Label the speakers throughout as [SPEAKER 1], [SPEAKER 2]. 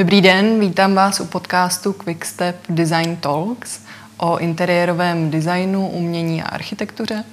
[SPEAKER 1] Dobrý den, vítám vás u podcastu Quickstep Design Talks o interiérovém designu, umění a architektuře.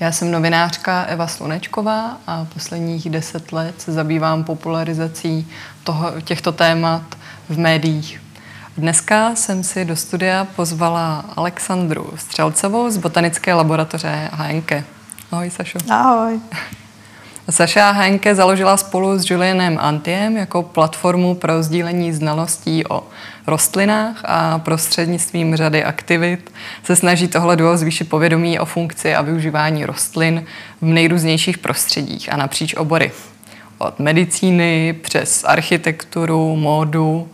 [SPEAKER 1] Já jsem novinářka Eva Slunečková a posledních deset let se zabývám popularizací toho, těchto témat v médiích. Dneska jsem si do studia pozvala Alexandru Střelcovou z botanické laboratoře HNK. Ahoj, Sašo.
[SPEAKER 2] Ahoj.
[SPEAKER 1] Saša Henke založila spolu s Julianem Antiem jako platformu pro sdílení znalostí o rostlinách a prostřednictvím řady aktivit se snaží tohle duo zvýšit povědomí o funkci a využívání rostlin v nejrůznějších prostředích a napříč obory. Od medicíny přes architekturu, módu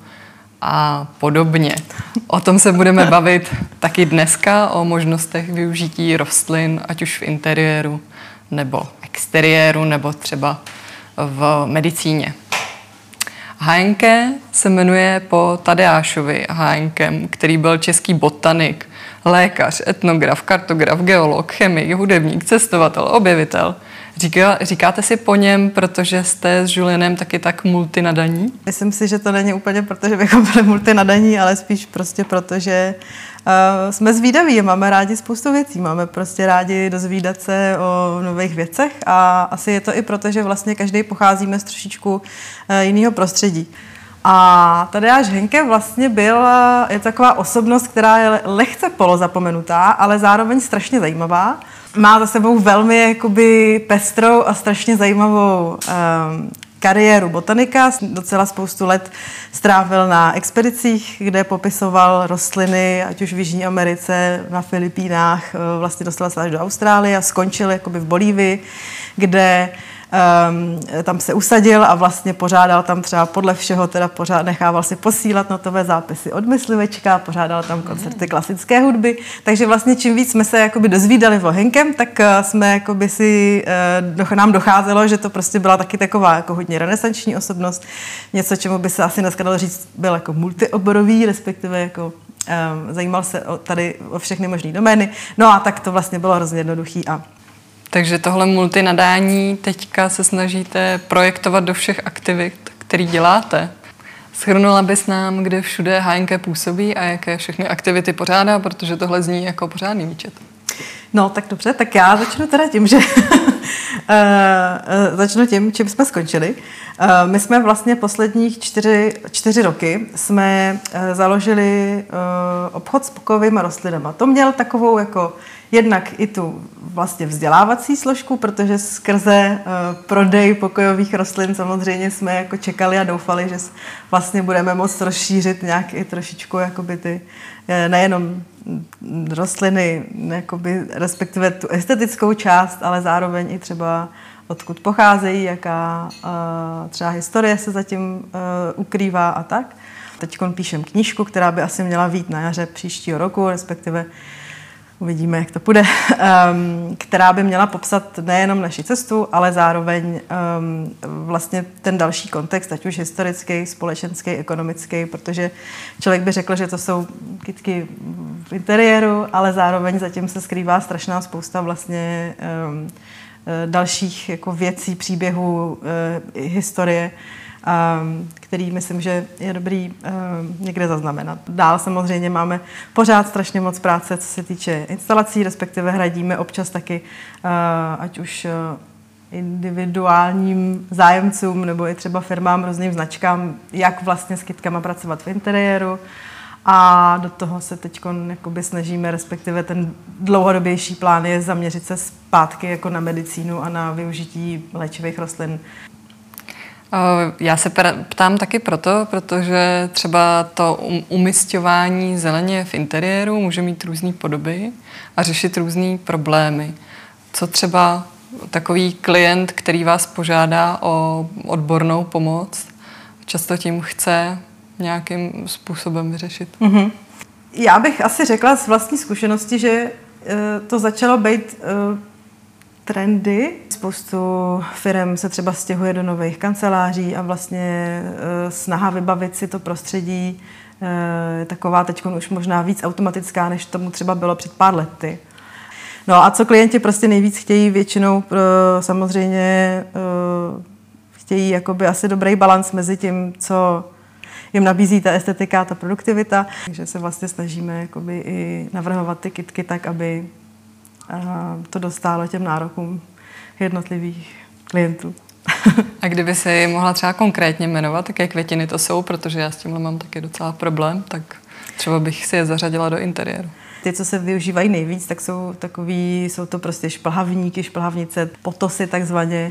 [SPEAKER 1] a podobně. O tom se budeme bavit taky dneska, o možnostech využití rostlin, ať už v interiéru nebo exteriéru nebo třeba v medicíně. Hájenke se jmenuje po Tadeášovi Hájenkem, který byl český botanik, lékař, etnograf, kartograf, geolog, chemik, hudebník, cestovatel, objevitel. Říká, říkáte si po něm, protože jste s Julienem taky tak multinadaní?
[SPEAKER 2] Myslím si, že to není úplně proto, že bychom byli multinadaní, ale spíš prostě proto, že jsme zvídaví, máme rádi spoustu věcí, máme prostě rádi dozvídat se o nových věcech a asi je to i proto, že vlastně každý pocházíme z trošičku uh, jiného prostředí. A tady až Henke vlastně byl, je taková osobnost, která je lehce polozapomenutá, ale zároveň strašně zajímavá. Má za sebou velmi jakoby pestrou a strašně zajímavou um, kariéru botanika. Docela spoustu let strávil na expedicích, kde popisoval rostliny, ať už v Jižní Americe, na Filipínách, vlastně dostal se až do Austrálie a skončil jakoby v Bolívii, kde tam se usadil a vlastně pořádal tam třeba podle všeho, teda pořád nechával si posílat notové zápisy od myslivečka, pořádal tam koncerty klasické hudby, takže vlastně čím víc jsme se jakoby dozvídali o Henkem, tak uh, jsme jakoby si, uh, nám docházelo, že to prostě byla taky taková jako hodně renesanční osobnost, něco, čemu by se asi dneska dalo říct, byl jako multioborový, respektive jako um, zajímal se o, tady o všechny možné domény. No a tak to vlastně bylo hrozně jednoduchý a
[SPEAKER 1] takže tohle multinadání teďka se snažíte projektovat do všech aktivit, které děláte. Schrnula bys nám, kde všude HNK působí a jaké všechny aktivity pořádá, protože tohle zní jako pořádný výčet.
[SPEAKER 2] No, tak dobře, tak já začnu teda tím, že začnu tím, čím jsme skončili. Uh, my jsme vlastně posledních čtyři, čtyři roky jsme založili obchod s pokojovými rostlinama. To měl takovou jako jednak i tu vlastně vzdělávací složku, protože skrze prodej pokojových rostlin samozřejmě jsme jako čekali a doufali, že vlastně budeme moct rozšířit nějak i trošičku jakoby ty, eh, nejenom rostliny, jakoby, respektive tu estetickou část, ale zároveň i třeba odkud pocházejí, jaká uh, třeba historie se zatím uh, ukrývá a tak. Teď píšem knížku, která by asi měla být na jaře příštího roku, respektive uvidíme, jak to půjde, um, která by měla popsat nejenom naši cestu, ale zároveň um, vlastně ten další kontext, ať už historický, společenský, ekonomický, protože člověk by řekl, že to jsou kytky v interiéru, ale zároveň zatím se skrývá strašná spousta vlastně um, dalších jako věcí, příběhů, uh, historie, který myslím, že je dobrý ehm, někde zaznamenat. Dál samozřejmě máme pořád strašně moc práce, co se týče instalací, respektive hradíme občas taky, eh, ať už eh, individuálním zájemcům nebo i třeba firmám, různým značkám, jak vlastně s kytkama pracovat v interiéru. A do toho se teď snažíme, respektive ten dlouhodobější plán je zaměřit se zpátky jako na medicínu a na využití léčivých rostlin
[SPEAKER 1] Eh, já se ptám taky proto, protože třeba to um, umistování zeleně v interiéru může mít různé podoby a řešit různé problémy. Co třeba takový klient, který vás požádá o odbornou pomoc, často tím chce nějakým způsobem vyřešit? Mm-hmm.
[SPEAKER 2] Já bych asi řekla z vlastní zkušenosti, že eh, to začalo být eh, trendy. Spoustu firm se třeba stěhuje do nových kanceláří a vlastně eh, snaha vybavit si to prostředí je taková teď už možná víc automatická, než tomu třeba bylo před pár lety. No a co klienti prostě nejvíc chtějí, většinou samozřejmě chtějí jakoby asi dobrý balans mezi tím, co jim nabízí ta estetika, ta produktivita. Takže se vlastně snažíme jakoby i navrhovat ty kitky tak, aby to dostálo těm nárokům jednotlivých klientů.
[SPEAKER 1] A kdyby si mohla třeba konkrétně jmenovat, jaké květiny to jsou, protože já s tímhle mám taky docela problém, tak třeba bych si je zařadila do interiéru.
[SPEAKER 2] Ty, co se využívají nejvíc, tak jsou takový, jsou to prostě šplhavníky, šplhavnice, potosy takzvaně,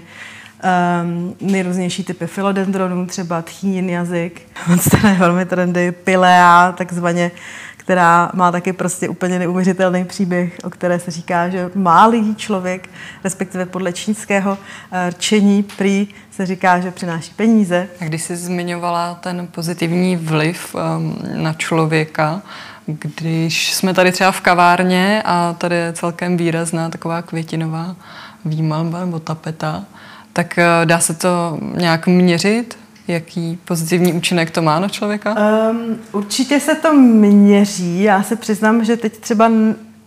[SPEAKER 2] um, nejrůznější typy filodendronů, třeba tchýnin jazyk, je velmi trendy, pilea, takzvaně, která má taky prostě úplně neuvěřitelný příběh, o které se říká, že málý člověk, respektive podle čínského eh, rčení prý se říká, že přináší peníze.
[SPEAKER 1] A když jsi zmiňovala ten pozitivní vliv um, na člověka, když jsme tady třeba v kavárně a tady je celkem výrazná taková květinová výmalba nebo tapeta, tak eh, dá se to nějak měřit? Jaký pozitivní účinek to má na člověka? Um,
[SPEAKER 2] určitě se to měří. Já se přiznám, že teď třeba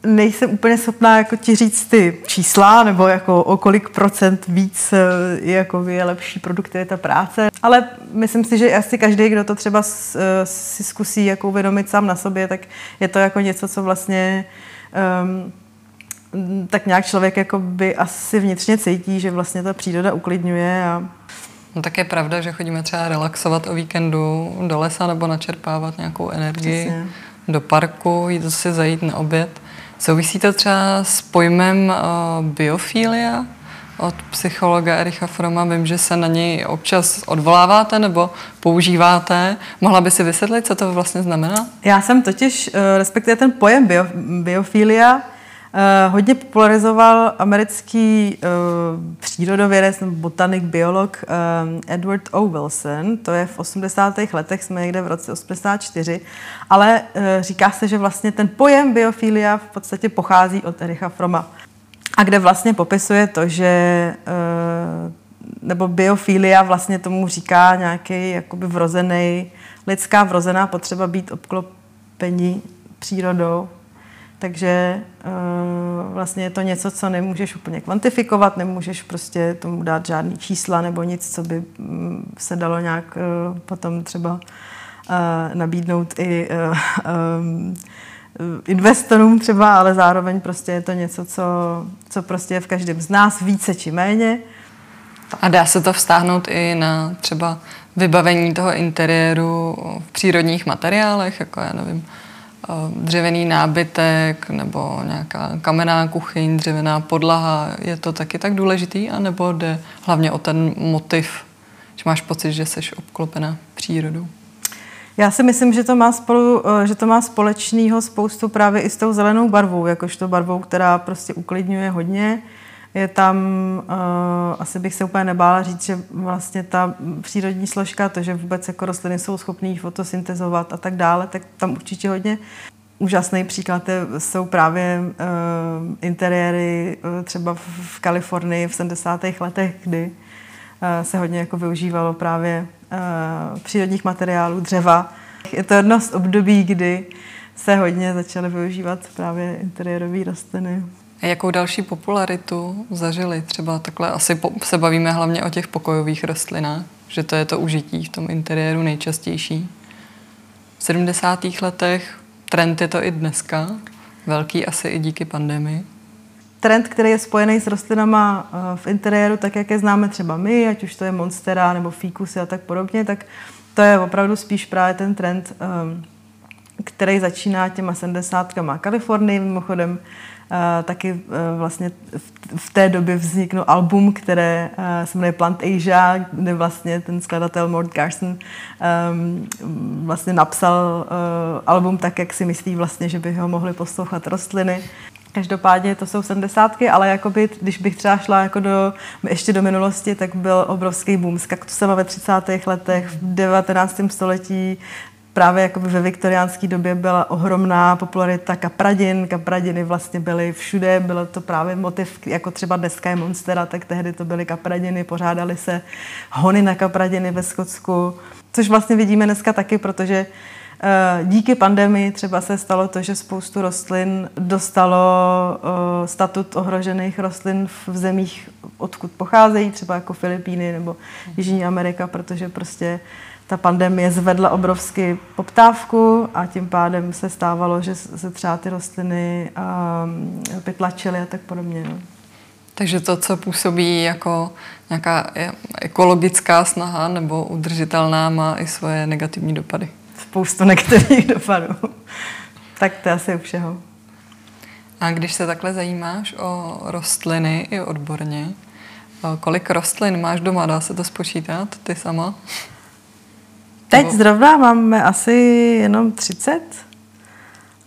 [SPEAKER 2] nejsem úplně schopná jako ti říct ty čísla, nebo jako o kolik procent víc eh, jako je lepší produktivita práce. Ale myslím si, že asi každý, kdo to třeba eh, si zkusí jako uvědomit sám na sobě, tak je to jako něco, co vlastně um, tak nějak člověk jako by asi vnitřně cítí, že vlastně ta příroda uklidňuje a
[SPEAKER 1] No tak je pravda, že chodíme třeba relaxovat o víkendu do lesa nebo načerpávat nějakou energii Přesně. do parku, jít si zajít na oběd. Souvisí to třeba s pojmem uh, biofilia od psychologa Ericha Froma. Vím, že se na něj občas odvoláváte nebo používáte. Mohla by si vysvětlit, co to vlastně znamená?
[SPEAKER 2] Já jsem totiž, uh, respektive ten pojem bio, biofilia, hodně popularizoval americký uh, přírodovědec botanik, biolog uh, Edward O. Wilson. To je v 80. letech, jsme někde v roce 84. Ale uh, říká se, že vlastně ten pojem biofilia v podstatě pochází od Ericha Froma. A kde vlastně popisuje to, že uh, nebo biofilia vlastně tomu říká nějaký jakoby vrozený, lidská vrozená potřeba být obklopení přírodou, takže uh, vlastně je to něco, co nemůžeš úplně kvantifikovat, nemůžeš prostě tomu dát žádný čísla nebo nic, co by um, se dalo nějak uh, potom třeba uh, nabídnout i investorům třeba, ale zároveň prostě je to něco, co, co prostě je v každém z nás více či méně.
[SPEAKER 1] A dá se to vztáhnout i na třeba vybavení toho interiéru v přírodních materiálech, jako já nevím, Eh, dřevěný nábytek nebo nějaká kamenná kuchyň, dřevěná podlaha, je to taky tak důležitý, anebo jde hlavně o ten motiv, že máš pocit, že jsi obklopena přírodou?
[SPEAKER 2] Já si myslím, že to má, spolu, eh, že to má společného spoustu právě i s tou zelenou barvou, jakožto barvou, která prostě uklidňuje hodně. Je tam, uh, asi bych se úplně nebála říct, že vlastně ta přírodní složka, to, že vůbec jako rostliny jsou schopné fotosyntezovat a tak dále, tak tam určitě hodně Úžasný příklad je, jsou právě uh, interiéry uh, třeba v Kalifornii v 70. letech, kdy uh, se hodně jako využívalo právě uh, přírodních materiálů, dřeva. Je to jedno z období, kdy se hodně začaly využívat právě interiérové rostliny.
[SPEAKER 1] Jakou další popularitu zažili? Třeba takhle asi po, se bavíme hlavně o těch pokojových rostlinách, že to je to užití v tom interiéru nejčastější. V 70. letech trend je to i dneska, velký asi i díky pandemii.
[SPEAKER 2] Trend, který je spojený s rostlinama eh, v interiéru, tak jak je známe třeba my, ať už to je monstera nebo fíkusy a tak podobně, tak to je opravdu spíš právě ten trend, eh, který začíná těma 70. Kalifornii. Mimochodem taky uh, vlastně v, té době vzniknul album, které uh, se jmenuje Plant Asia, kde vlastně ten skladatel Mort Garson vlastně napsal uh, album tak, jak si myslí vlastně, že by ho mohli poslouchat rostliny. Každopádně to jsou sedmdesátky, ale jakoby, když bych třeba šla jako do, ještě do minulosti, tak byl obrovský boom s kaktusema ve 30. letech, v 19. století právě jakoby ve viktoriánské době byla ohromná popularita kapradin. Kapradiny vlastně byly všude, bylo to právě motiv, jako třeba dneska je Monstera, tak tehdy to byly kapradiny, pořádaly se hony na kapradiny ve Skotsku, což vlastně vidíme dneska taky, protože eh, Díky pandemii třeba se stalo to, že spoustu rostlin dostalo eh, statut ohrožených rostlin v zemích, odkud pocházejí, třeba jako Filipíny nebo Jižní Amerika, protože prostě ta pandemie zvedla obrovsky poptávku a tím pádem se stávalo, že se třeba ty rostliny um, vytlačily a tak podobně. No.
[SPEAKER 1] Takže to, co působí jako nějaká ekologická snaha nebo udržitelná, má i svoje negativní dopady.
[SPEAKER 2] Spoustu negativních dopadů. tak to je asi u všeho.
[SPEAKER 1] A když se takhle zajímáš o rostliny i odborně, kolik rostlin máš doma? Dá se to spočítat ty sama?
[SPEAKER 2] Teď Nebo... zrovna máme asi jenom 30,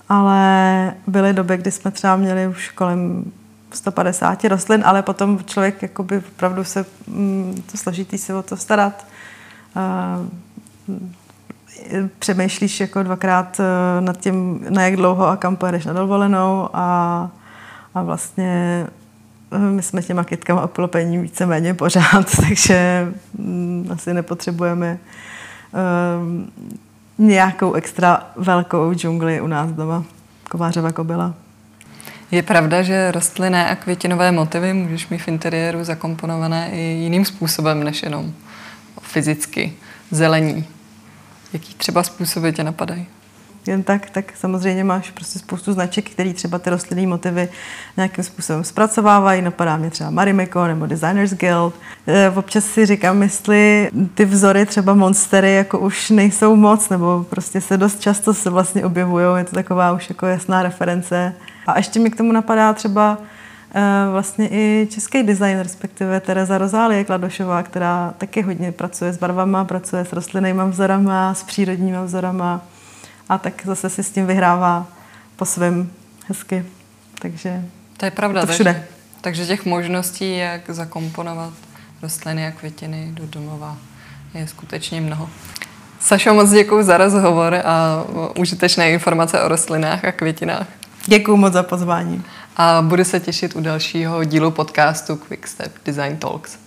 [SPEAKER 2] ale byly doby, kdy jsme třeba měli už kolem 150 rostlin, ale potom člověk jakoby opravdu se, mm, to složitý se o to starat. Přemýšlíš jako dvakrát e, nad tím, na jak dlouho a kam pojedeš na dovolenou a, a vlastně e, my jsme těma kytkama obklopení víceméně pořád, takže mm, asi nepotřebujeme um, nějakou extra velkou džungli u nás doma. Kovářova kobila.
[SPEAKER 1] Je pravda, že rostlinné a květinové motivy můžeš mít v interiéru zakomponované i jiným způsobem než jenom fyzicky, zelení. Jaký třeba způsoby tě napadají?
[SPEAKER 2] Jen tak, tak samozřejmě máš prostě spoustu značek, které třeba ty rostlinné motivy nějakým způsobem zpracovávají. Napadá mě třeba Marimekko nebo Designers Guild. E, občas si říkám, jestli ty vzory třeba monstery jako už nejsou moc, nebo prostě se dost často se vlastně objevují. Je to taková už jako jasná reference. A ještě mi k tomu napadá třeba e, vlastně i český design, respektive Tereza Rozálie Kladošová, která taky hodně pracuje s barvama, pracuje s rostlinnými vzorama, s přírodními vzorama a tak zase si s tím vyhrává po svém hezky. Takže
[SPEAKER 1] to je pravda.
[SPEAKER 2] To všude.
[SPEAKER 1] Takže, takže těch možností, jak zakomponovat rostliny a květiny do domova, je skutečně mnoho. Sašo, moc děkuji za rozhovor a užitečné informace o rostlinách a květinách.
[SPEAKER 2] Děkuji moc za pozvání.
[SPEAKER 1] A budu se těšit u dalšího dílu podcastu Quick Step Design Talks.